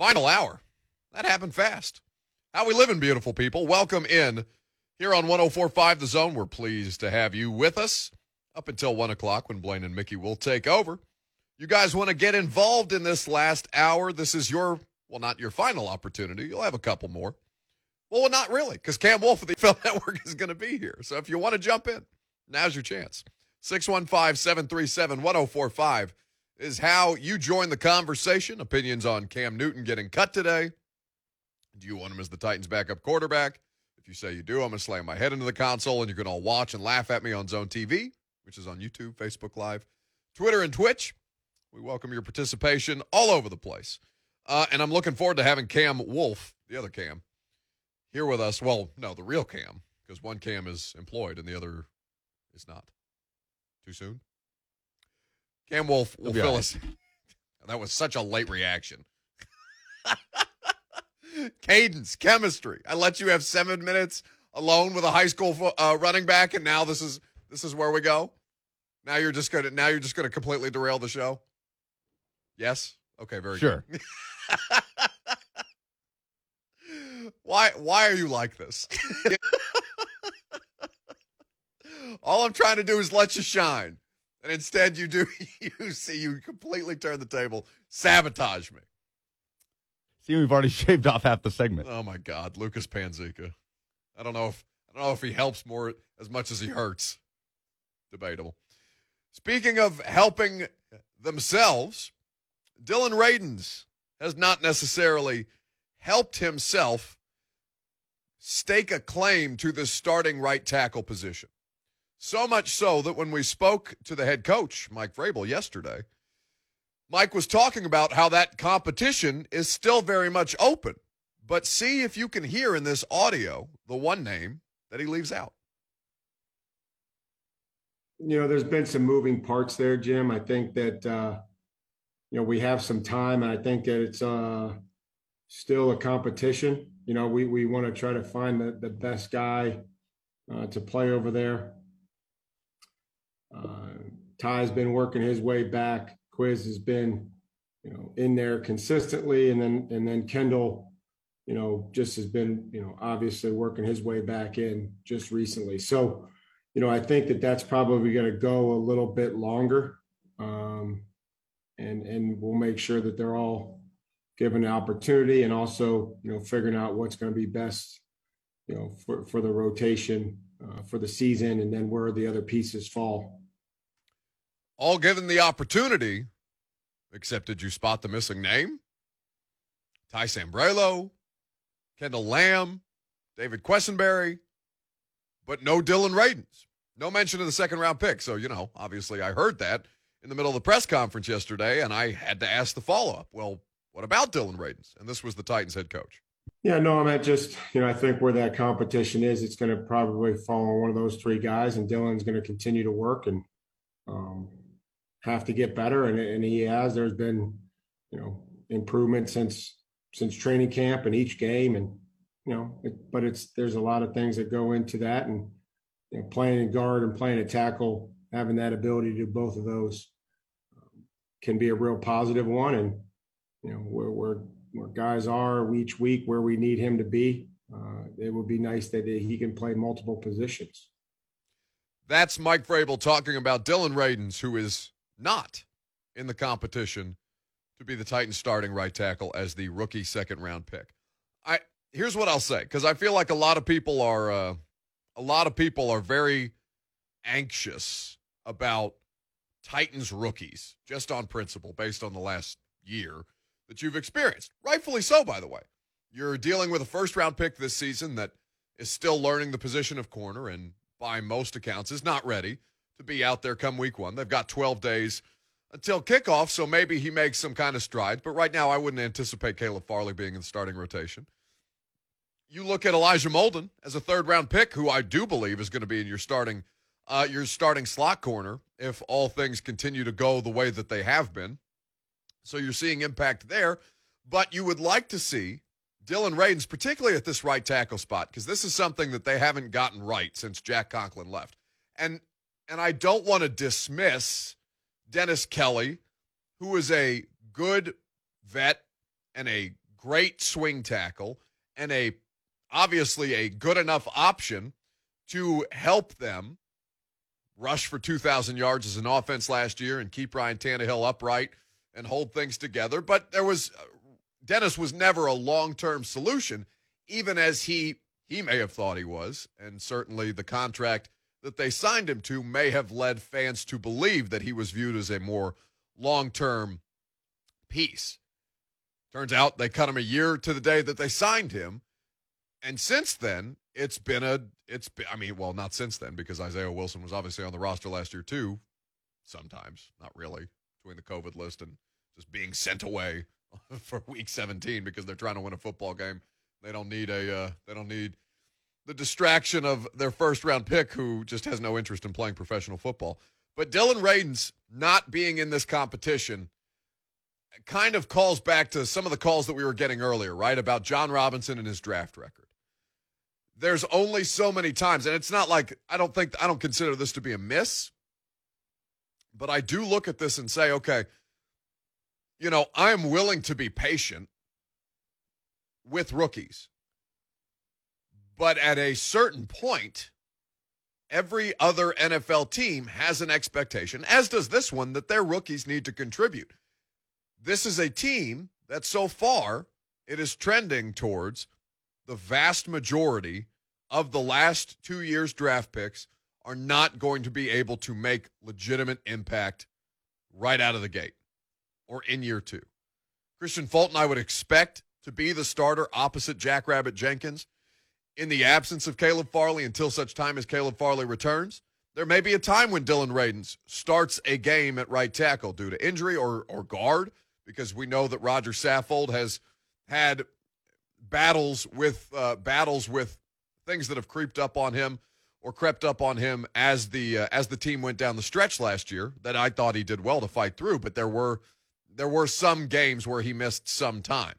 Final hour. That happened fast. How we living, beautiful people? Welcome in here on 1045 The Zone. We're pleased to have you with us up until 1 o'clock when Blaine and Mickey will take over. You guys want to get involved in this last hour? This is your, well, not your final opportunity. You'll have a couple more. Well, not really, because Cam Wolfe of the NFL Network is going to be here. So if you want to jump in, now's your chance. 615 737 1045 is how you join the conversation. Opinions on Cam Newton getting cut today. Do you want him as the Titans' backup quarterback? If you say you do, I'm going to slam my head into the console and you're going to all watch and laugh at me on Zone TV, which is on YouTube, Facebook Live, Twitter, and Twitch. We welcome your participation all over the place. Uh, and I'm looking forward to having Cam Wolfe, the other Cam, here with us. Well, no, the real Cam, because one Cam is employed and the other is not. Too soon? Cam Wolfe will fill us. That was such a late reaction. Cadence, chemistry. I let you have seven minutes alone with a high school uh, running back, and now this is this is where we go. Now you're just gonna now you're just gonna completely derail the show. Yes. Okay. Very sure. good. why why are you like this? All I'm trying to do is let you shine. And instead you do you see you completely turn the table, sabotage me. See, we've already shaved off half the segment. Oh my God, Lucas Panzica. I don't know if I don't know if he helps more as much as he hurts. Debatable. Speaking of helping themselves, Dillon Radunz has not necessarily helped himself stake a claim to the starting right tackle position. So much so that when we spoke to the head coach, Mike Vrabel, yesterday, Mike was talking about how that competition is still very much open. But see if you can hear in this audio the one name that he leaves out. You know, there's been some moving parts there, Jim. I think that, uh, you know, we have some time, and I think that it's uh, still a competition. You know, we, we want to try to find the, the best guy uh, to play over there. Uh, Ty's been working his way back. Quiz has been, you know, in there consistently, and then and then Kendall, you know, just has been, you know, obviously working his way back in just recently. So, you know, I think that that's probably going to go a little bit longer, um, and and we'll make sure that they're all given the opportunity, and also, you know, figuring out what's going to be best, you know, for for the rotation uh, for the season, and then where the other pieces fall all given the opportunity, except did you spot the missing name? Ty Sambrailo, Kendall Lamm, David Quessenberry, but no Dillon Radunz. No mention of the second round pick. So, you know, obviously I heard that in the middle of the press conference yesterday, and I had to ask the follow up. Well, what about Dillon Radunz? And this was the Titans head coach. Yeah, no, I mean, just, you know, I think where that competition is, it's going to probably fall on one of those three guys, and Dillon's going to continue to work. And, um, have to get better, and, and he has. There's been, you know, improvement since since training camp and each game, and you know, it, but it's there's a lot of things that go into that, and you know, playing a guard and playing a tackle, having that ability to do both of those um, can be a real positive one, and you know, where where where guys are each week where we need him to be. Uh, it would be nice that he can play multiple positions. That's Mike Vrabel talking about Dillon Radunz, who is not in the competition to be the Titans starting right tackle as the rookie second round pick. I here's what I'll say because I feel like a lot of people are uh, a lot of people are very anxious about Titans rookies just on principle based on the last year that you've experienced. Rightfully so, by the way. You're dealing with a first round pick this season that is still learning the position of corner and by most accounts is not ready to be out there come week one. They've got 12 days until kickoff, so maybe he makes some kind of strides. But right now, I wouldn't anticipate Caleb Farley being in the starting rotation. You look at Elijah Molden as a third round pick, who I do believe is going to be in your starting uh, your starting slot corner if all things continue to go the way that they have been. So you're seeing impact there, but you would like to see Dillon Radunz, particularly at this right tackle spot, because this is something that they haven't gotten right since Jack Conklin left. And and I don't want to dismiss Dennis Kelly, who is a good vet and a great swing tackle and a obviously a good enough option to help them rush for 2,000 yards as an offense last year and keep Ryan Tannehill upright and hold things together. But there was uh, Dennis was never a long term solution, even as he he may have thought he was, and certainly the contract that they signed him to may have led fans to believe that he was viewed as a more long term piece. Turns out they cut him a year to the day that they signed him. And since then, it's been a, it's been, I mean, well, not since then, because Isaiah Wilson was obviously on the roster last year too, sometimes, not really, between the COVID list and just being sent away for week 17 because they're trying to win a football game. They don't need a, uh, they don't need the distraction of their first round pick who just has no interest in playing professional football. But Dillon Radunz not being in this competition kind of calls back to some of the calls that we were getting earlier, right? About Jon Robinson and his draft record. There's only so many times, and it's not like I don't think I don't consider this to be a miss, but I do look at this and say, okay, you know, I'm willing to be patient with rookies. But at a certain point, every other NFL team has an expectation, as does this one, that their rookies need to contribute. This is a team that so far it is trending towards the vast majority of the last two years' draft picks are not going to be able to make legitimate impact right out of the gate or in year two. Kristian Fulton, I would expect to be the starter opposite Jackrabbit Jenkins in the absence of Caleb Farley until such time as Caleb Farley returns. There may be a time when Dillon Radunz starts a game at right tackle due to injury or, or guard, because we know that Roger Saffold has had battles with uh, battles with things that have creeped up on him or crept up on him as the uh, as the team went down the stretch last year that I thought he did well to fight through, but there were there were some games where he missed some time.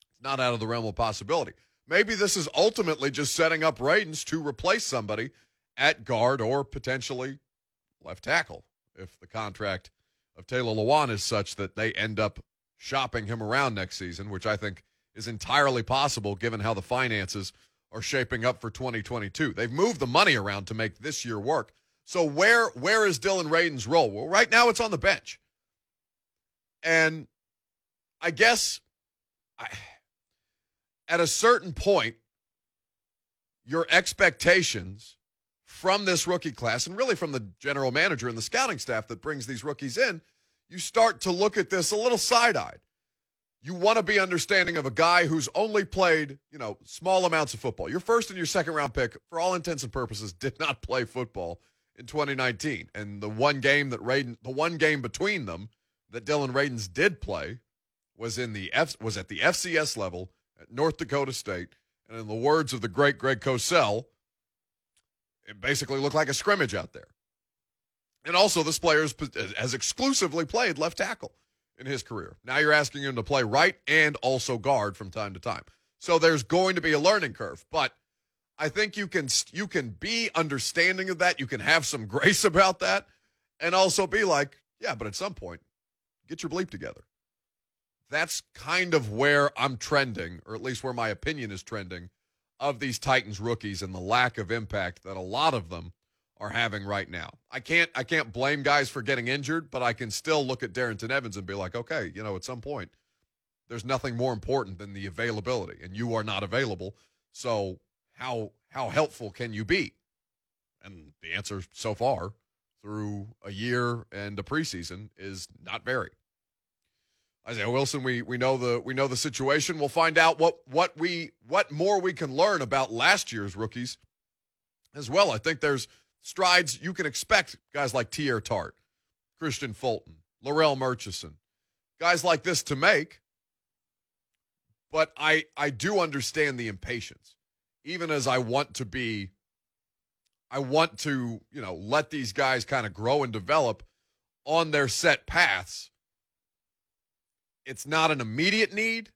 It's not out of the realm of possibility. Maybe this is ultimately just setting up Radunz to replace somebody at guard or potentially left tackle if the contract of Taylor Lewan is such that they end up shopping him around next season, which I think is entirely possible given how the finances are shaping up for 2022. They've moved the money around to make this year work. So where where is Dillon Radunz's role? Well, right now it's on the bench. And I guess I at a certain point, your expectations from this rookie class and really from the general manager and the scouting staff that brings these rookies in, you start to look at this a little side eyed. You want to be understanding of a guy who's only played, you know, small amounts of football. Your first and your second round pick, for all intents and purposes, did not play football in 2019. And the one game that Radunz, the one game between them that Dillon Radunz did play was in the F, was at the FCS level at North Dakota State. And in the words of the great Greg Cosell, it basically looked like a scrimmage out there. And also, this player has exclusively played left tackle in his career. Now you're asking him to play right and also guard from time to time. So there's going to be a learning curve, but I think you can you can be understanding of that. You can have some grace about that, and also be like, yeah, but at some point, get your bleep together that's kind of where I'm trending, or at least where my opinion is trending of these Titans rookies and the lack of impact that a lot of them are having right now. I can't I can't blame guys for getting injured, but I can still look at Darrynton Evans and be like, okay, you know, at some point, there's nothing more important than the availability, and you are not available. So how how helpful can you be? And the answer so far through a year and a preseason is not very. Isaiah Wilson, we we know the we know the situation. We'll find out what what we what more we can learn about last year's rookies as well. I think there's strides you can expect guys like Teair Tart, Kristian Fulton, Larrell Murchison, guys like this to make. But I I do understand the impatience. Even as I want to be I want to, you know, let these guys kind of grow and develop on their set paths it's not an immediate need,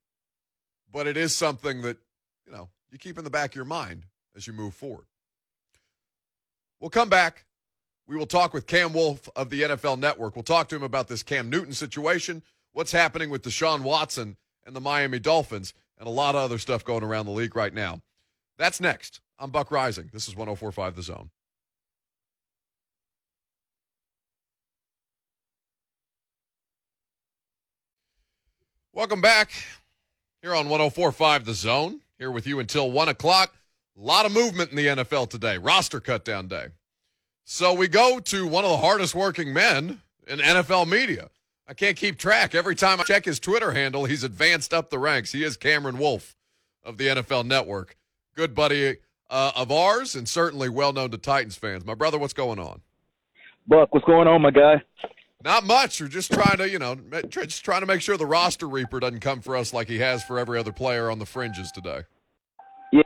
but it is something that, you know, you keep in the back of your mind as you move forward. We'll come back. We will talk with Cam Wolfe of the NFL Network. We'll talk to him about this Cam Newton situation, what's happening with Deshaun Watson, and the Miami Dolphins, and a lot of other stuff going around the league right now. That's next. I'm Buck Reising. This is 1045 The Zone. Welcome back here on 1045 The Zone. Here with you until 1 o'clock. A lot of movement in the NFL today, roster cut down day. So we go to one of the hardest working men in NFL media. I can't keep track. Every time I check his Twitter handle, he's advanced up the ranks. He is Cameron Wolfe of the NFL Network. Good buddy uh, of ours and certainly well known to Titans fans. My brother, what's going on? Buck, what's going on, my guy? Not much. We're just trying to, you know, just trying to make sure the roster reaper doesn't come for us like he has for every other player on the fringes today. Yeah.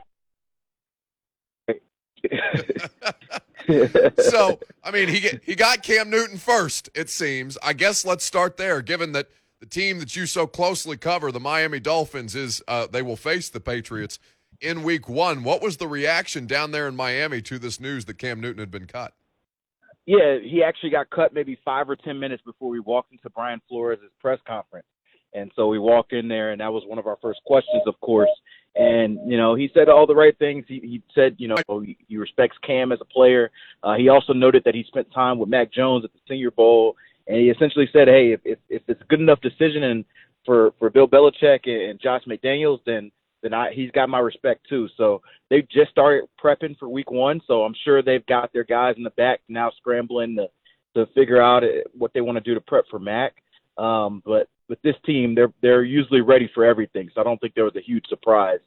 so, I mean, he get, he got Cam Newton first. It seems. I guess let's start there. Given that the team that you so closely cover, the Miami Dolphins, is uh, they will face the Patriots in Week One. What was the reaction down there in Miami to this news that Cam Newton had been cut? Yeah, he actually got cut maybe five or ten minutes before we walked into Brian Flores' press conference. And so we walk in there, and that was one of our first questions, of course. And you know, he said all the right things. He, he said, you know, he, he respects Cam as a player. Uh, he also noted that he spent time with Mac Jones at the Senior Bowl, and he essentially said, hey, if if, if it's a good enough decision and for for Bill Belichick and Josh McDaniels, then then I, he's got my respect too. So they've just started prepping for week one. So I'm sure they've got their guys in the back now scrambling to to figure out uh, what they want to do to prep for Mac. Um, but with this team, they're they're usually ready for everything. So I don't think there was a huge surprise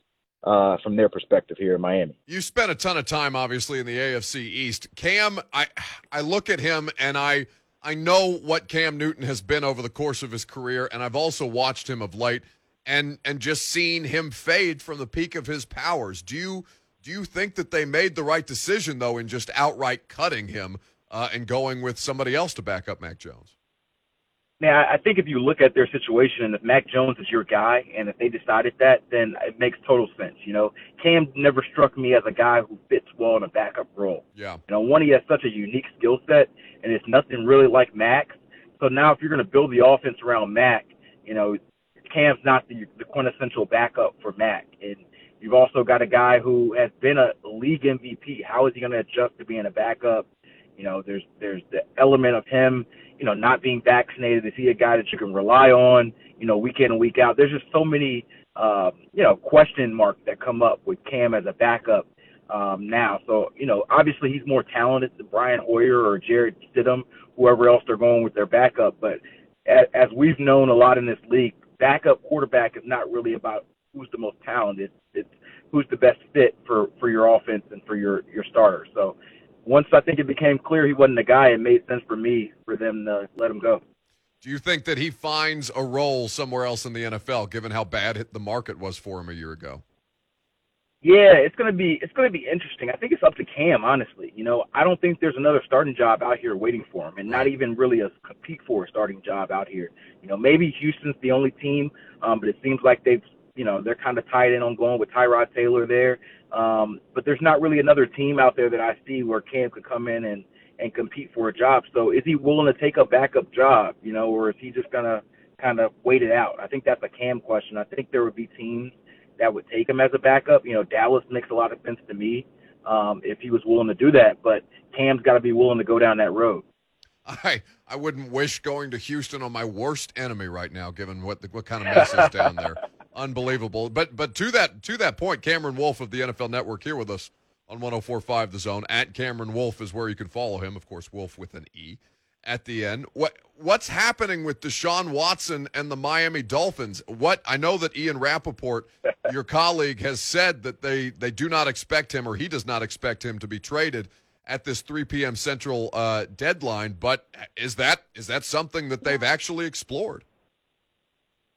uh, from their perspective here in Miami. You spent a ton of time, obviously, in the AFC East. Cam, I I look at him and I I know what Cam Newton has been over the course of his career, and I've also watched him of late and and just seeing him fade from the peak of his powers. Do you do you think that they made the right decision though in just outright cutting him uh, and going with somebody else to back up Mac Jones? Now, I think if you look at their situation and if Mac Jones is your guy and if they decided that, then it makes total sense. You know, Cam never struck me as a guy who fits well in a backup role. Yeah. You know, one, he has such a unique skill set and it's nothing really like Mac. So now if you're going to build the offense around Mac, you know, Cam's not the, the quintessential backup for Mac. And you've also got a guy who has been a league MVP. How is he going to adjust to being a backup? You know, there's there's the element of him, you know, not being vaccinated. Is he a guy that you can rely on, you know, week in and week out? There's just so many, uh, you know, question marks that come up with Cam as a backup um, now. So, you know, obviously he's more talented than Brian Hoyer or Jarrett Stidham, whoever else they're going with their backup. But as, as we've known a lot in this league, backup quarterback is not really about who's the most talented. It's who's the best fit for for your offense and for your your starter. So once I think it became clear he wasn't the guy, it made sense for me for them to let him go. Do you think that he finds a role somewhere else in the NFL, given how bad the market was for him a year ago? Yeah, it's gonna be it's gonna be interesting. I think it's up to Cam, honestly. You know, I don't think there's another starting job out here waiting for him, and not even really a compete for a starting job out here. You know, maybe Houston's the only team, um, but it seems like they've you know they're kind of tied in on going with Tyrod Taylor there. Um, but there's not really another team out there that I see where Cam could come in and and compete for a job. So is he willing to take a backup job? You know, or is he just gonna kind of wait it out? I think that's a Cam question. I think there would be teams that would take him as a backup. You know, Dallas makes a lot of sense to me um, if he was willing to do that, but Cam's got to be willing to go down that road. I I wouldn't wish going to Houston on my worst enemy right now, given what the, what kind of mess is down there. Unbelievable. But but to that to that point, Cameron Wolfe of the NFL Network here with us on 104.5 The Zone. At Cameron Wolfe is where you can follow him. Of course, Wolf with an E at the end. What what's happening with Deshaun Watson and the Miami Dolphins? What I know that Ian Rapoport, your colleague, has said that they they do not expect him or he does not expect him to be traded at this 3 p.m. Central uh, deadline. But is that is that something that they've actually explored?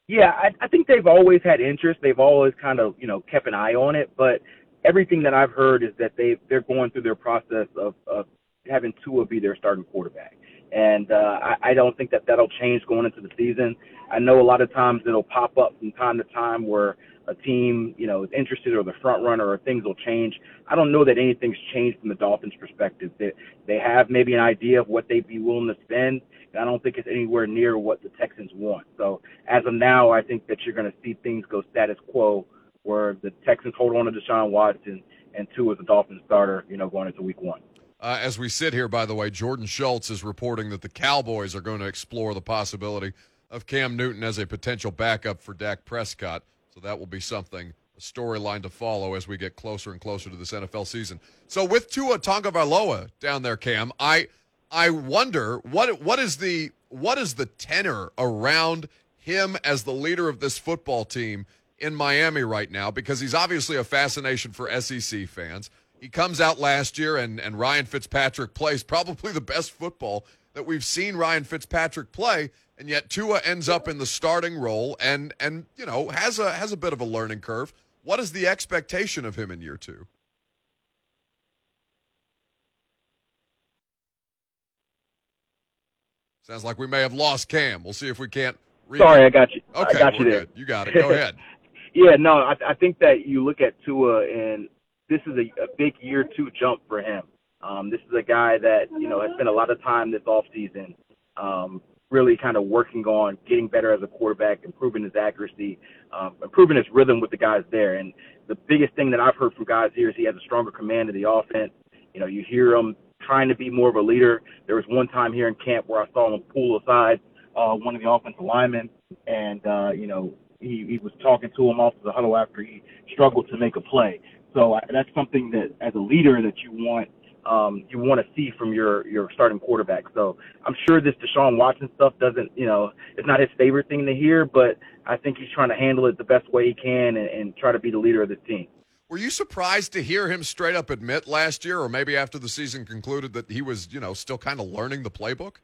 Yeah, I, I think they've always had interest. They've always kind of you know kept an eye on it, but everything that I've heard is that they they're going through their process of, of having Tua be their starting quarterback and uh, I, I don't think that that'll change going into the season. I know a lot of times it'll pop up from time to time where a team, you know, is interested or the front runner or things will change. I don't know that anything's changed from the Dolphins' perspective. They they have maybe an idea of what they'd be willing to spend, And I don't think it's anywhere near what the Texans want. So as of now, I think that you're going to see things go status quo, where the Texans hold on to Deshaun Watson and Tua is the Dolphins starter, you know, going into Week One. Uh, as we sit here, by the way, Jordan Schultz is reporting that the Cowboys are going to explore the possibility of Cam Newton as a potential backup for Dak Prescott. So that will be something, a storyline to follow as we get closer and closer to this NFL season. So with Tua Tagovailoa down there, Cam, I I wonder what what is the what is the tenor around him as the leader of this football team in Miami right now? Because he's obviously a fascination for SEC fans. He comes out last year, and, and Ryan Fitzpatrick plays probably the best football that we've seen Ryan Fitzpatrick play, and yet Tua ends up in the starting role and and you know has a has a bit of a learning curve. What is the expectation of him in year two? Sounds like we may have lost Cam. We'll see if we can't. Read Sorry, it. I got you. Okay, I got you there. Good. You got it. Go ahead. yeah, no, I, I think that you look at Tua and this is a, a big year two jump for him. Um, this is a guy that you know has spent a lot of time this off season, um, really kind of working on getting better as a quarterback, improving his accuracy, um, improving his rhythm with the guys there. And the biggest thing that I've heard from guys here is he has a stronger command of the offense. You know, you hear him trying to be more of a leader. There was one time here in camp where I saw him pull aside uh, one of the offensive linemen, and uh, you know he, he was talking to him off the huddle after he struggled to make a play. So I, that's something that, as a leader, that you want um, you want to see from your your starting quarterback. So I'm sure this Deshaun Watson stuff doesn't, you know, it's not his favorite thing to hear, but I think he's trying to handle it the best way he can and, and try to be the leader of the team. Were you surprised to hear him straight up admit last year, or maybe after the season concluded, that he was, you know, still kind of learning the playbook?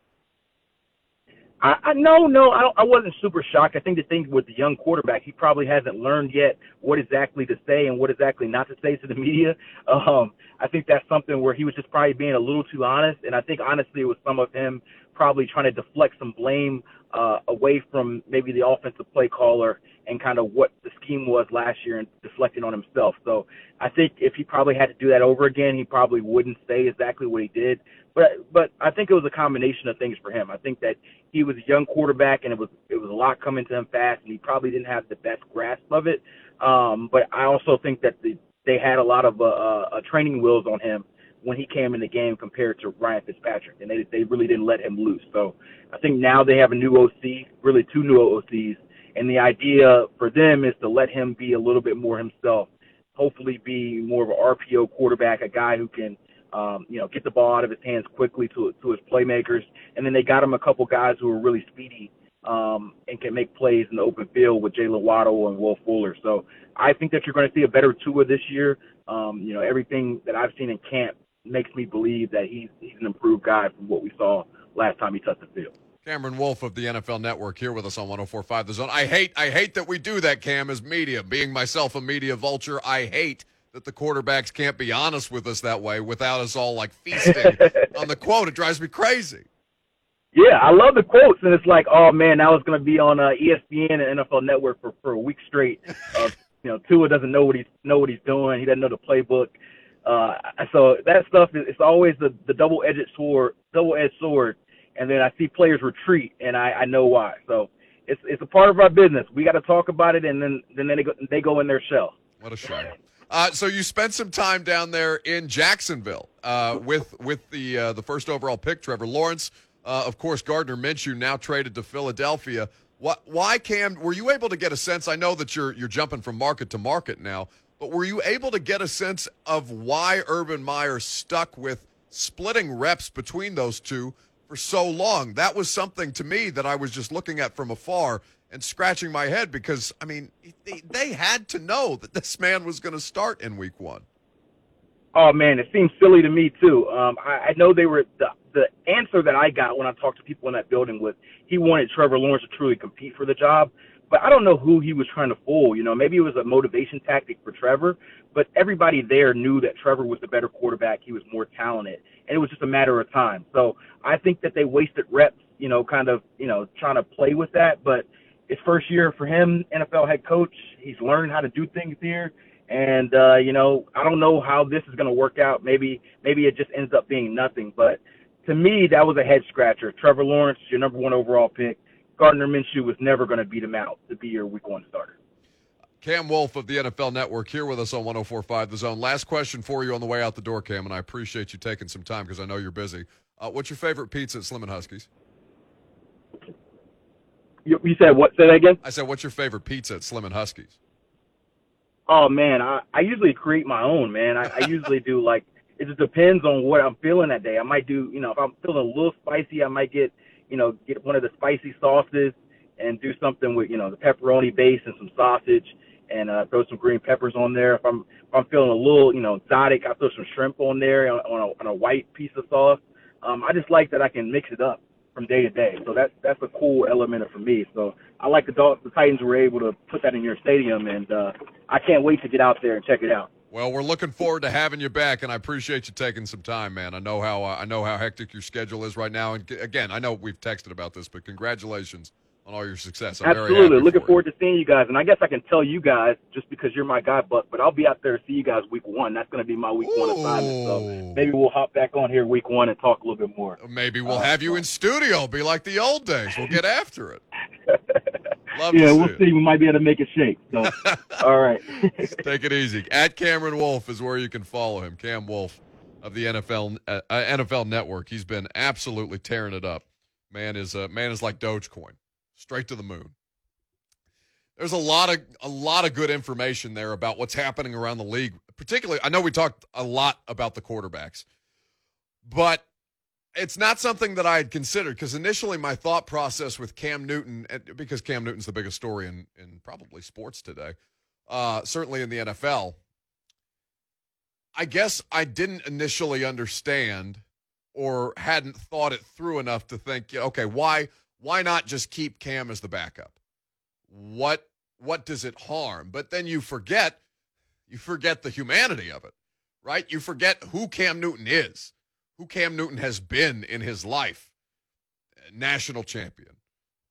I, I no, no, I, don't, I wasn't super shocked. I think the thing with the young quarterback, he probably hasn't learned yet what exactly to say and what exactly not to say to the media. Um, I think that's something where he was just probably being a little too honest, and I think honestly it was some of him probably trying to deflect some blame uh, away from maybe the offensive play caller and kind of what the scheme was last year and deflecting on himself. So I think if he probably had to do that over again, he probably wouldn't say exactly what he did. But but I think it was a combination of things for him. I think that he was a young quarterback and it was it was a lot coming to him fast and he probably didn't have the best grasp of it. Um, but I also think that the, they had a lot of uh, uh, training wheels on him when he came in the game compared to Ryan Fitzpatrick, and they they really didn't let him loose. So I think now they have a new OC, really two new OCs, and the idea for them is to let him be a little bit more himself. Hopefully, be more of an RPO quarterback, a guy who can, um, you know, get the ball out of his hands quickly to to his playmakers. And then they got him a couple guys who are really speedy um, and can make plays in the open field with Jaylen Waddle and Will Fuller. So I think that you're going to see a better Tua this year. Um, you know, everything that I've seen in camp makes me believe that he's he's an improved guy from what we saw last time he touched the field. Cameron Wolfe of the NFL Network here with us on 104.5 The Zone. I hate I hate that we do that, Cam, as media. Being myself a media vulture, I hate that the quarterbacks can't be honest with us that way without us all like feasting on the quote. It drives me crazy. Yeah, I love the quotes, and it's like, oh man, now it's going to be on uh, ESPN and NFL Network for, for a week straight. Uh, you know, Tua doesn't know what he's know what he's doing. He doesn't know the playbook. Uh, so that stuff is it's always the the double edged sword, double edged sword and then I see players retreat, and I, I know why. So it's it's a part of our business. We got to talk about it, and then then they go they go in their shell. What a shame. Uh, so you spent some time down there in Jacksonville uh, with with the uh, the first overall pick, Trevor Lawrence. Uh, of course, Gardner Minshew now traded to Philadelphia. What? Why, Cam? Were you able to get a sense? I know that you're you're jumping from market to market now, but were you able to get a sense of why Urban Meyer stuck with splitting reps between those two for so long. That was something to me that I was just looking at from afar and scratching my head because, I mean, they, they had to know that this man was going to start in week one. Oh man, it seems silly to me too. Um, I, I know they were the the answer that I got when I talked to people in that building was he wanted Trevor Lawrence to truly compete for the job, but I don't know who he was trying to fool. You know, maybe it was a motivation tactic for Trevor, but everybody there knew that Trevor was the better quarterback. He was more talented, and it was just a matter of time. So I think that they wasted reps, you know, kind of, you know, trying to play with that. But it's first year for him, NFL head coach. He's learned how to do things here. And uh, you know, I don't know how this is going to work out. Maybe, maybe it just ends up being nothing. But to me, that was a head scratcher. Trevor Lawrence, your number one overall pick. Gardner Minshew was never going to beat him out to be your week one starter. Cam Wolfe of the NFL Network here with us on 1045 The Zone. Last question for you on the way out the door, Cam, and I appreciate you taking some time because I know you're busy. Uh, what's your favorite pizza at Slim and Husky's? You, you said what? Say that again. I said, what's your favorite pizza at Slim and Husky's? Oh man, I, I usually create my own, man. I, I usually do like it just depends on what I'm feeling that day. I might do, you know, if I'm feeling a little spicy, I might get, you know, get one of the spicy sauces and do something with, you know, the pepperoni base and some sausage and uh, throw some green peppers on there. If I'm if I'm feeling a little, you know, exotic, I throw some shrimp on there on, on, a, on a white piece of sauce. Um, I just like that I can mix it up from day to day. So that's that's a cool element for me. So I like the the Titans were able to put that in your stadium, and uh, I can't wait to get out there and check it out. Well, we're looking forward to having you back, and I appreciate you taking some time, man. I know how uh, I know how hectic your schedule is right now, and again, I know we've texted about this, but congratulations on all your success. I'm Absolutely. Looking for forward to seeing you guys. And I guess I can tell you guys just because you're my guy, but but I'll be out there to see you guys week one. That's going to be my week Ooh. one assignment. So maybe we'll hop back on here week one and talk a little bit more. Maybe we'll uh, have you in studio. Be like the old days. We'll get after it. Love yeah, we'll see. We might be able to make it shake. So, all right. Take it easy. At Cameron Wolfe is where you can follow him. Cam Wolfe of the NFL uh, NFL Network. He's been absolutely tearing it up. Man is uh, man is like Dogecoin straight to the moon. There's a lot of a lot of good information there about what's happening around the league. Particularly, I know we talked a lot about the quarterbacks, but it's not something that I had considered because initially my thought process with Cam Newton, because Cam Newton's the biggest story in in probably sports today, uh, certainly in the NFL. I guess I didn't initially understand or hadn't thought it through enough to think, okay, why why not just keep Cam as the backup? What what does it harm? But then you forget you forget the humanity of it, right? You forget who Cam Newton is, who Cam Newton has been in his life. National champion,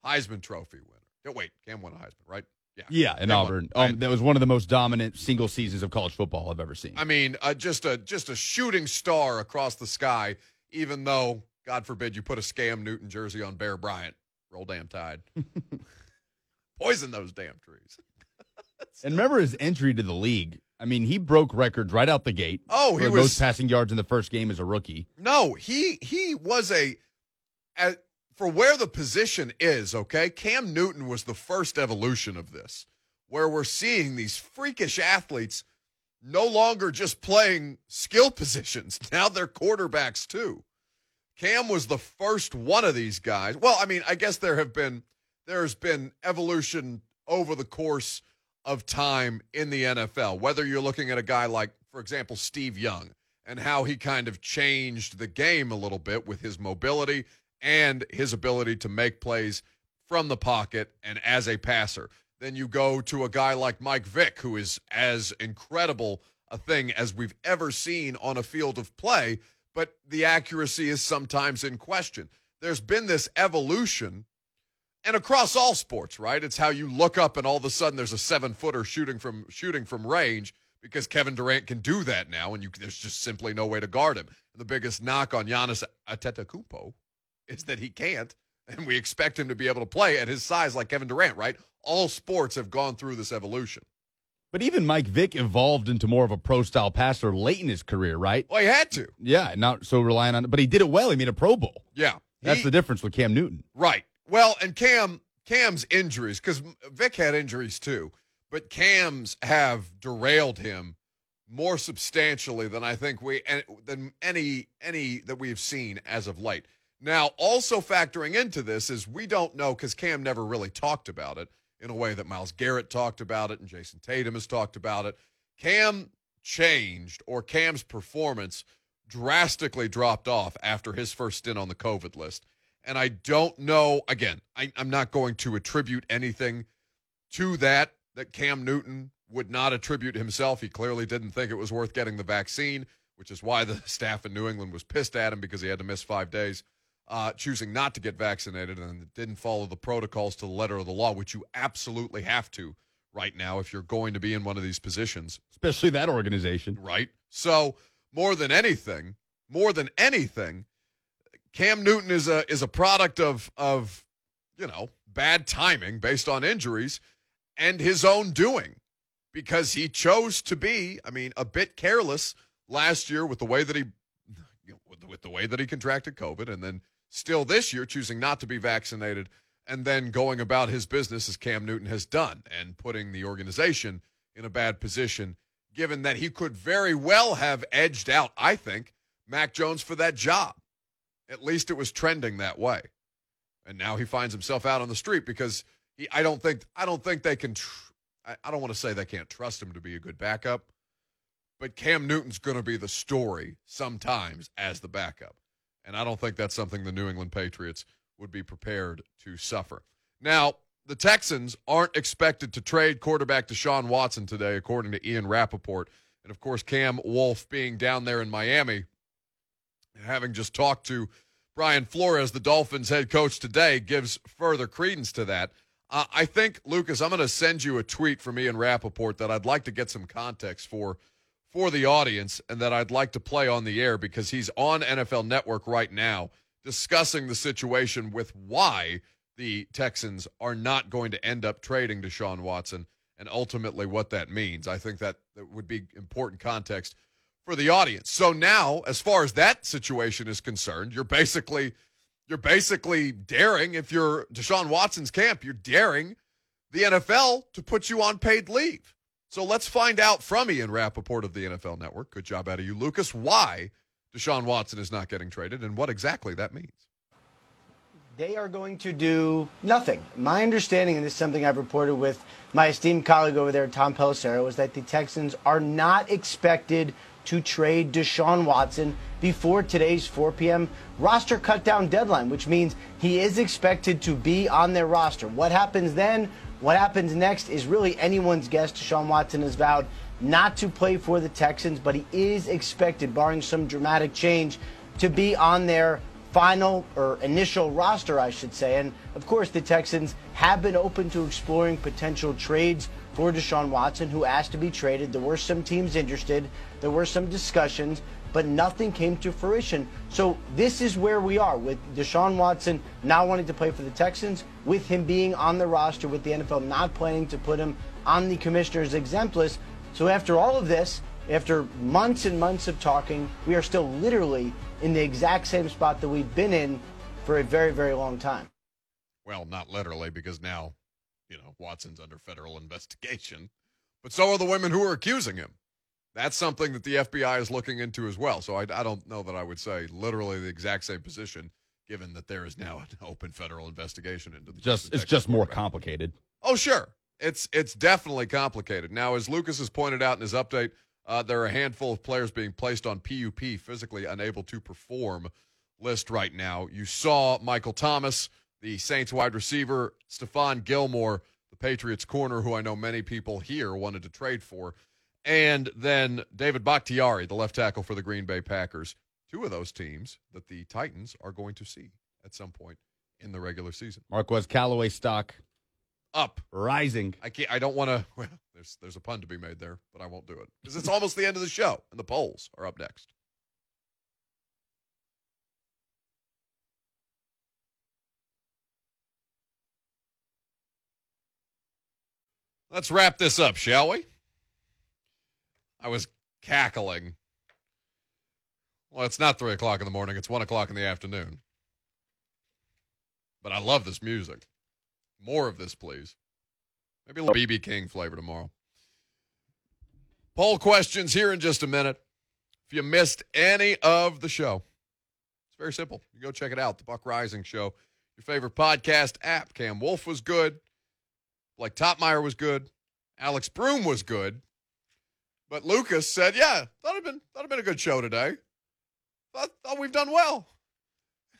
Heisman Trophy winner. Oh, wait, Cam won a Heisman, right? Yeah, yeah, in Cam Auburn. Won, um, that was one of the most dominant single seasons of college football I've ever seen. I mean, uh, just a just a shooting star across the sky. Even though, God forbid, you put a Scam Newton jersey on Bear Bryant, Roll damn tide. Poison those damn trees. and remember his entry to the league. I mean, he broke records right out the gate. Oh, he was most passing yards in the first game as a rookie. No, he he was a, a for where the position is. Okay, Cam Newton was the first evolution of this, where we're seeing these freakish athletes no longer just playing skill positions. Now they're quarterbacks too. Cam was the first one of these guys. Well, I mean, I guess there have been there's been evolution over the course of time in the NFL. Whether you're looking at a guy like, for example, Steve Young and how he kind of changed the game a little bit with his mobility and his ability to make plays from the pocket and as a passer. Then you go to a guy like Mike Vick, who is as incredible a thing as we've ever seen on a field of play but the accuracy is sometimes in question. There's been this evolution, and across all sports, right? It's how you look up and all of a sudden there's a seven footer shooting from shooting from range because Kevin Durant can do that now, and you, there's just simply no way to guard him. And the biggest knock on Giannis Antetokounmpo is that he can't, and we expect him to be able to play at his size like Kevin Durant, right? All sports have gone through this evolution. But even Mike Vick evolved into more of a pro style passer late in his career, right? Well, he had to. Yeah, not so relying on it, but he did it well. He made a Pro Bowl. Yeah. That's he, the difference with Cam Newton. Right. Well, and Cam Cam's injuries, because Vick had injuries too, but Cam's have derailed him more substantially than I think we than any any that we've seen as of late. Now, also factoring into this is we don't know because Cam never really talked about it in a way that Myles Garrett talked about it and Jayson Tatum has talked about it. Cam changed, or Cam's performance drastically dropped off after his first stint on the COVID list. And I don't know, again, I, am not going to attribute anything to that that Cam Newton would not attribute himself. He clearly didn't think it was worth getting the vaccine, which is why the staff in New England was pissed at him because he had to miss five days uh, choosing not to get vaccinated and didn't follow the protocols to the letter of the law, which you absolutely have to right now if you're going to be in one of these positions. Especially that organization. Right. So, more than anything, more than anything, Cam Newton is a is a product of of you know bad timing based on injuries and his own doing because he chose to be, I mean, a bit careless last year with the way that he you know, with, with the way that he contracted COVID and then still this year choosing not to be vaccinated and then going about his business as Cam Newton has done and putting the organization in a bad position given that he could very well have edged out, I think, Mac Jones for that job. At least it was trending that way. And now he finds himself out on the street because he I don't think I don't think they can tr- I, I don't want to say they can't trust him to be a good backup, but Cam Newton's going to be the story sometimes as the backup. And I don't think that's something the New England Patriots would be prepared to suffer. Now, the Texans aren't expected to trade quarterback Deshaun Watson today, according to Ian Rapoport. And of course, Cam Wolfe being down there in Miami, having just talked to Brian Flores, the Dolphins head coach today, gives further credence to that. Uh, I think, Lucas, I'm going to send you a tweet from Ian Rapoport that I'd like to get some context for for the audience and that I'd like to play on the air because he's on NFL Network right now discussing the situation with why the Texans are not going to end up trading Deshaun Watson and ultimately what that means. I think that, that would be important context for the audience. So now, as far as that situation is concerned, you're basically you're basically daring if you're Deshaun Watson's camp, you're daring the NFL to put you on paid leave. So let's find out from Ian Rapoport of the NFL Network. Good job out of you, Lucas, why Deshaun Watson is not getting traded and what exactly that means. They are going to do nothing. My understanding, and this is something I've reported with my esteemed colleague over there, Tom Pelissero, is that the Texans are not expected to trade Deshaun Watson before today's 4 p.m. roster cutdown deadline, which means he is expected to be on their roster. What happens then? What happens next is really anyone's guess. Deshaun Watson has vowed not to play for the Texans, but he is expected, barring some dramatic change, to be on their final or initial roster, I should say. And of course, the Texans have been open to exploring potential trades for Deshaun Watson, who asked to be traded. There were some teams interested, there were some discussions, but nothing came to fruition. So this is where we are with Deshaun Watson not wanting to play for the Texans, with him being on the roster, with the NFL not planning to put him on the commissioner's exempt list. So after all of this, after months and months of talking, we are still literally in the exact same spot that we've been in for a very, very long time. Well, not literally, because now, you know, Watson's under federal investigation, but so are the women who are accusing him. That's something that the FBI is looking into as well. So I, I don't know that I would say literally the exact same position, given that there is now an open federal investigation into the just it's just more complicated. Oh, sure. It's it's definitely complicated. Now, as Lucas has pointed out in his update, uh, there are a handful of players being placed on PUP, physically unable to perform list right now. You saw Michael Thomas, the Saints wide receiver, Stephon Gilmore, the Patriots corner, who I know many people here wanted to trade for, and then David Bakhtiari, the left tackle for the Green Bay Packers. Two of those teams that the Titans are going to see at some point in the regular season. Marquez Callaway stock up, rising. I can't. I don't want to. Well, there's there's a pun to be made there, but I won't do it because it's almost the end of the show, and the polls are up next. Let's wrap this up, shall we? I was cackling. Well, it's not three o'clock in the morning; it's one o'clock in the afternoon. But I love this music. More of this, please. Maybe a little BB King flavor tomorrow. Poll questions here in just a minute. If you missed any of the show, it's very simple. You go check it out, the Buck Reising Show. Your favorite podcast app. Cam Wolfe was good. Like Topmeyer was good. Alex Broom was good. But Lucas said, "Yeah, thought it'd been thought it'd been a good show today. Thought, thought we've done well."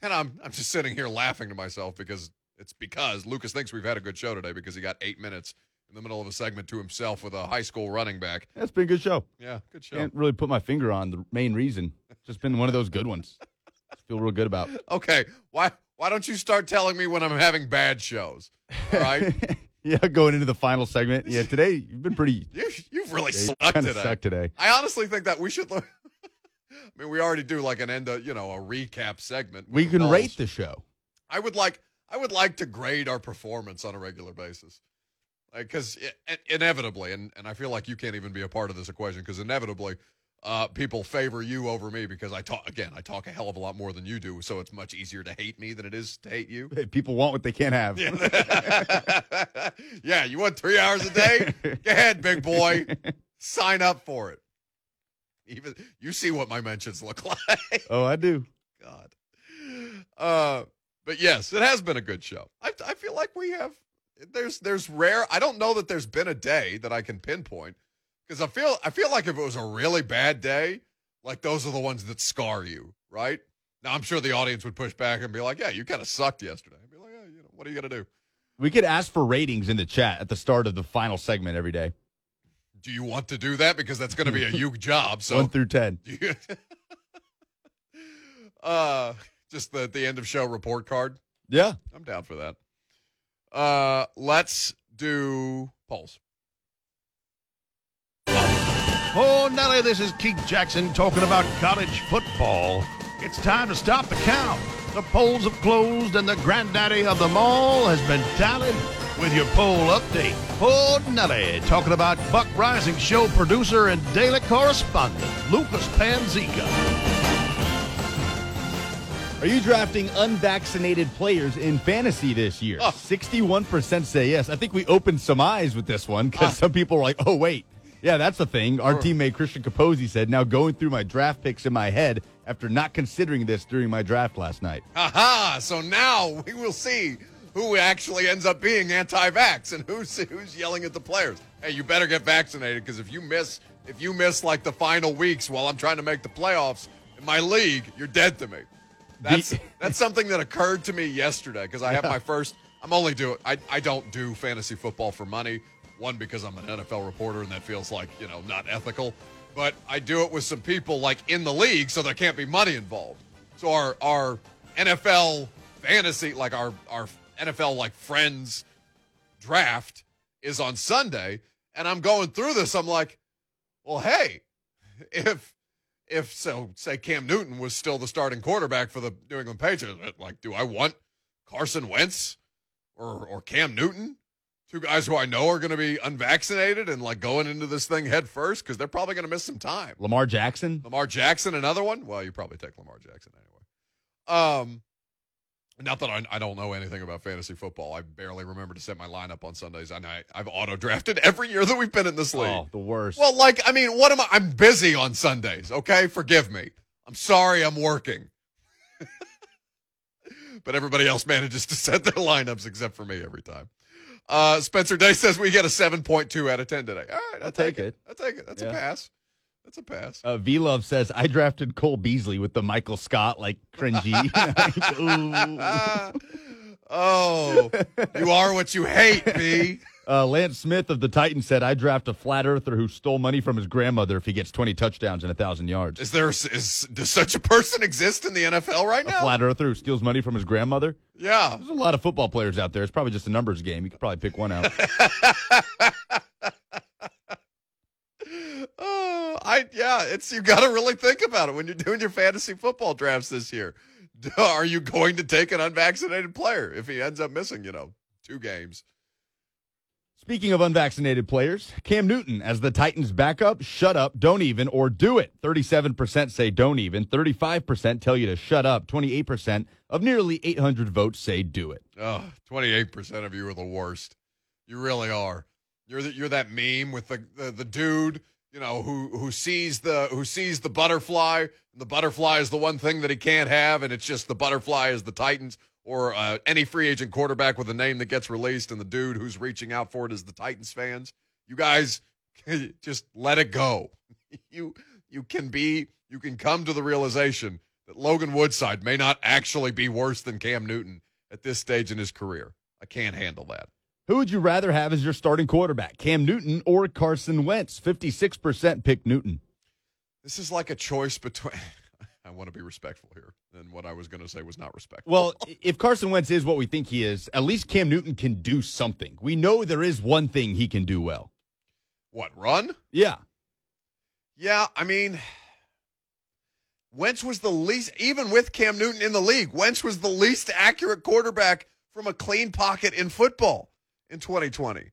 And I'm I'm just sitting here laughing to myself because it's because Lucas thinks we've had a good show today because he got eight minutes in the middle of a segment to himself with a high school running back. That's been a good show. Yeah, good show. Can't really put my finger on the main reason. Just been one of those good ones. Feel real good about. Okay, why why don't you start telling me when I'm having bad shows? All right. yeah, going into the final segment. Yeah, today you've been pretty. you you've really Yeah, sucked today. sucked today. I honestly think that we should look. I mean, we already do like an end of, you know, a recap segment. We can rate the show. I would like I would like to grade our performance on a regular basis. Because inevitably, and, and I feel like you can't even be a part of this equation because inevitably uh, people favor you over me because I talk, again, I talk a hell of a lot more than you do. So it's much easier to hate me than it is to hate you. People want what they can't have. Yeah, yeah you want three hours a day? Go ahead, big boy. Sign up for it. Even you see what my mentions look like. Oh, I do. God. Uh, but yes, it has been a good show. I, I feel like we have. There's there's rare. I don't know that there's been a day that I can pinpoint because I feel I feel like if it was a really bad day, like those are the ones that scar you, right? Now I'm sure the audience would push back and be like, "Yeah, you kind of sucked yesterday." I'd be like, yeah, "You know, what are you gonna do? We could ask for ratings in the chat at the start of the final segment every day. Do you want to do that? Because that's going to be a huge job." So One through ten. uh, just the the end of show report card. Yeah. I'm down for that. Uh, let's do polls. Oh, Nelly, this is Keith Jackson talking about college football. It's time to stop the count. The polls have closed, and the granddaddy of them all has been tallied with your poll update. Oh, Nelly, talking about Buck Reising show producer and daily correspondent, Lucas Panzica. Are you drafting unvaccinated players in fantasy this year? Oh. 61% say yes. I think we opened some eyes with this one because some people are like, oh, wait. Yeah, that's the thing. Our teammate Christian Capozzi said, now going through my draft picks in my head after not considering this during my draft last night. Aha! So now we will see who actually ends up being anti-vax and who's who's yelling at the players. Hey, you better get vaccinated because if you miss if you miss like the final weeks while I'm trying to make the playoffs in my league, you're dead to me. That's that's something that occurred to me yesterday because I have my first. I'm only doing. I I don't do fantasy football for money. One because I'm an NFL reporter and that feels like you know not ethical. But I do it with some people like in the league, so there can't be money involved. So our our NFL fantasy, like our our NFL like friends draft is on Sunday, and I'm going through this. I'm like, well, hey, if if so, say Cam Newton was still the starting quarterback for the New England Patriots, like, do I want Carson Wentz or or Cam Newton? Two guys who I know are going to be unvaccinated and like going into this thing head first because they're probably going to miss some time. Lamar Jackson? Lamar Jackson, another one. Well, you probably take Lamar Jackson anyway. Um, not that I, I don't know anything about fantasy football. I barely remember to set my lineup on Sundays, and I, I've auto drafted every year that we've been in this league. Oh, the worst. Well, like, I mean, what am I? I'm busy on Sundays, okay? Forgive me. I'm sorry I'm working. but everybody else manages to set their lineups except for me every time. Uh, Spencer Day says we get a 7.2 out of 10 today. All right, I'll, I'll take, take it. it. I'll take it. That's a pass. That's a pass. Uh, V Love says, I drafted Cole Beasley with the Michael Scott, like cringy. Ooh. oh, you are what you hate, B. Uh, Lance Smith of the Titans said, I draft a flat earther who stole money from his grandmother if he gets 20 touchdowns and 1,000 yards. Is there is does such a person exist in the NFL right now? A flat earther who steals money from his grandmother? yeah. There's a lot of football players out there. It's probably just a numbers game. You could probably pick one out. Oh, I yeah, it's you got to really think about it when you're doing your fantasy football drafts this year. Are you going to take an unvaccinated player if he ends up missing, you know, two games? Speaking of unvaccinated players, Cam Newton as the Titans backup, shut up, don't even, or do it. 37% say don't even, 35% tell you to shut up, 28% of nearly 800 votes say do it. Oh, 28% of you are the worst. You really are. You're the, you're that meme with the, the the dude, you know, who who sees the who sees the butterfly. And the butterfly is the one thing that he can't have, and it's just the butterfly is the Titans or uh, any free agent quarterback with a name that gets released, and the dude who's reaching out for it is the Titans fans. You guys just let it go. You you can be you can come to the realization that Logan Woodside may not actually be worse than Cam Newton at this stage in his career. I can't handle that. Who would you rather have as your starting quarterback, Cam Newton or Carson Wentz? 56% pick Newton. This is like a choice between. I want to be respectful here, and what I was going to say was not respectful. Well, if Carson Wentz is what we think he is, at least Cam Newton can do something. We know there is one thing he can do well. what run? Yeah. Yeah, I mean, Wentz was the least, even with Cam Newton in the league, Wentz was the least accurate quarterback from a clean pocket in football in 2020.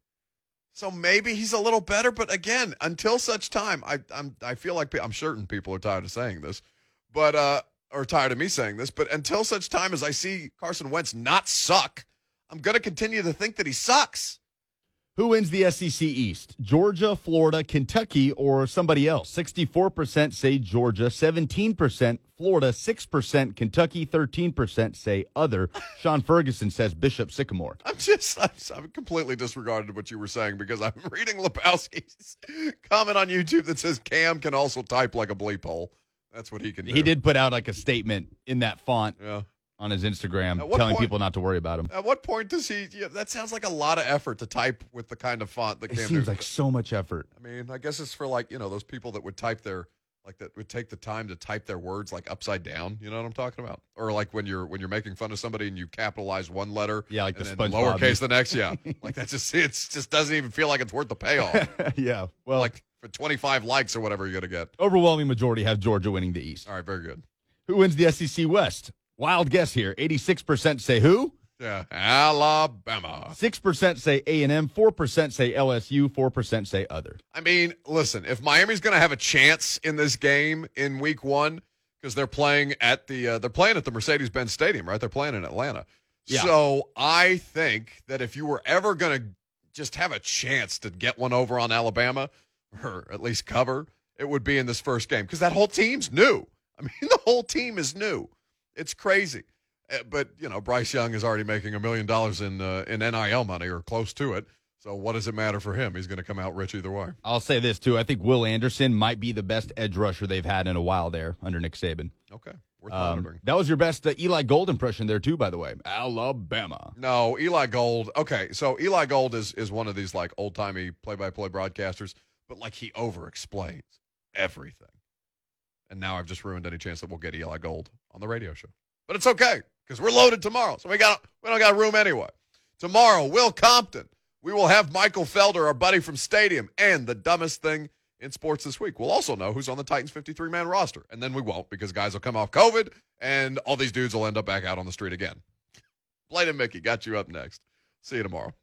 So maybe he's a little better, but again, until such time, I, I'm I feel like I'm certain people are tired of saying this, but uh, or tired of me saying this, but until such time as I see Carson Wentz not suck, I'm going to continue to think that he sucks. Who wins the SEC East? Georgia, Florida, Kentucky, or somebody else? 64% say Georgia, 17% Florida, 6% Kentucky, 13% say other. Sean Ferguson says Bishop Sycamore. I'm just, I'm, I'm completely disregarded what you were saying because I'm reading Lebowski's comment on YouTube that says Cam can also type like a bleep hole. That's what he can do. He did put out like a statement in that font Yeah. on his Instagram telling point- people not to worry about him. At what point does he? Yeah, that sounds like a lot of effort to type with the kind of font that It Cam seems Newton like so much effort. I mean, I guess it's for like you know those people that would type their like that would take the time to type their words like upside down. You know what I'm talking about? Or like when you're when you're making fun of somebody and you capitalize one letter, Yeah, like and the then lowercase the next. Yeah, like that just it just doesn't even feel like it's worth the payoff. yeah. Well, like for 25 likes or whatever you're gonna get. overwhelming majority have Georgia winning the East. All right, very good. Who wins the SEC West? Wild guess here. 86% say who? Yeah, Alabama. 6% say A&M, 4% say LSU, 4% say other. I mean, listen, if Miami's going to have a chance in this game in Week One because they're playing at the uh, they're playing at the Mercedes-Benz Stadium, right? They're playing in Atlanta. Yeah. So I think that if you were ever going to just have a chance to get one over on Alabama or at least cover, it would be in this first game because that whole team's new. I mean, the whole team is new. It's crazy. Uh, But you know, Bryce Young is already making a million dollars in uh, in NIL money or close to it. So what does it matter for him? He's going to come out rich either way. I'll say this, too. I think Will Anderson might be the best edge rusher they've had in a while there under Nick Saban. Okay, Um, that was your best uh, Eli Gold impression there, too, by the way. Alabama. No, Eli Gold. Okay, so Eli Gold is is one of these like old timey play by play broadcasters, but like he over explains everything. And now I've just ruined any chance that we'll get Eli Gold on the radio show. But it's okay because we're loaded tomorrow, so we got we don't got room anyway. Tomorrow, Will Compton. We will have Michael Felder, our buddy from Stadium, and the dumbest thing in sports this week. We'll also know who's on the Titans 53 man roster, and then we won't because guys will come off COVID, and all these dudes will end up back out on the street again. Blaine and Mickey got you up next. See you tomorrow.